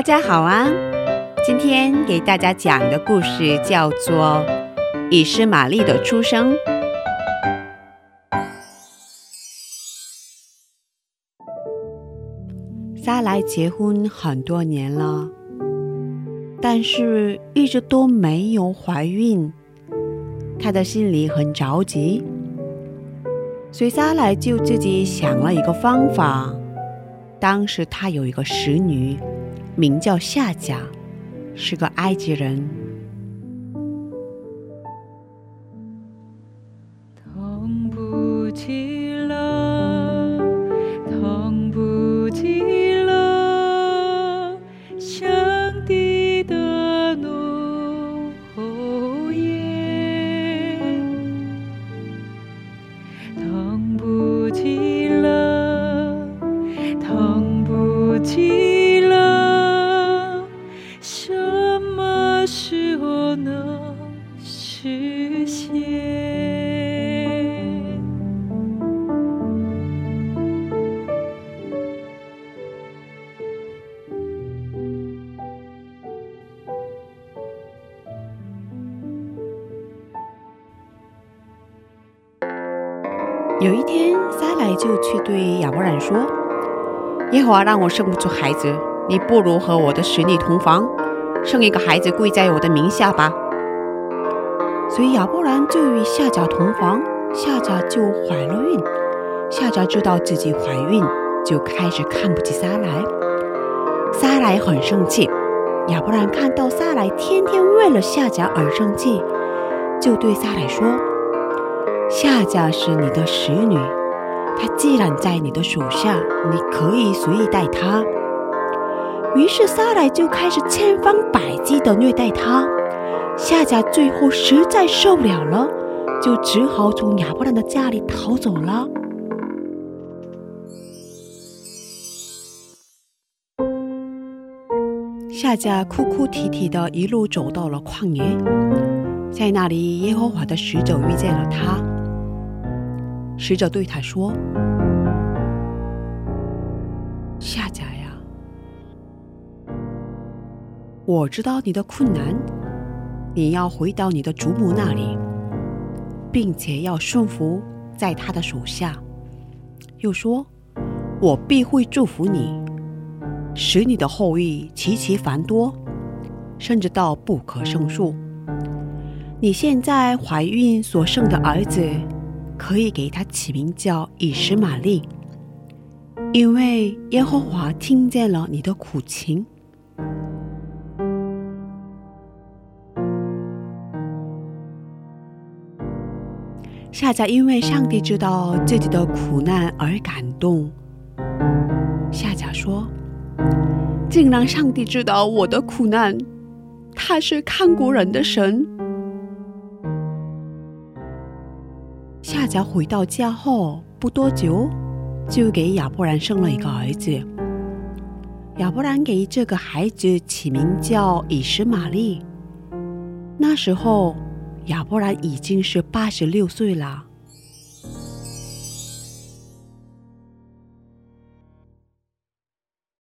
大家好啊！今天给大家讲的故事叫做《以诗玛丽的出生》。莎莱结婚很多年了，但是一直都没有怀孕，她的心里很着急，所以莎莱就自己想了一个方法。当时她有一个使女，名叫夏甲，是个埃及人。能实现？有一天，撒来就去对亚伯兰说：“耶和华让我生不出孩子，你不如和我的使女同房，生一个孩子跪在我的名下吧。”所以亚伯兰就与夏甲同房，夏甲就怀了孕。夏甲知道自己怀孕，就开始看不起撒莱。撒莱很生气。亚伯兰看到撒莱天天为了夏甲而生气，就对撒莱说：“夏甲是你的使女，她既然在你的手下，你可以随意待她。”于是撒莱就开始千方百计地虐待他。夏甲最后实在受不了了，就只好从亚伯兰的家里逃走了。夏甲哭哭啼啼的一路走到了旷野，在那里，耶和华的使者遇见了他。使者对他说：“夏甲呀，我知道你的困难，你要回到你的祖母那里，并且要顺服在他的手下。又说，我必会祝福你。”使你的后裔极其繁多，甚至到不可胜数。你现在怀孕所生的儿子，可以给他起名叫以实玛利，因为耶和华听见了你的苦情。夏甲因为上帝知道自己的苦难而感动。夏甲说。竟让上帝知道我的苦难，他是看顾人的神。夏甲回到家后不多久，就给亚伯兰生了一个儿子。亚伯兰给这个孩子起名叫以实玛利。那时候，亚伯兰已经是八十六岁了。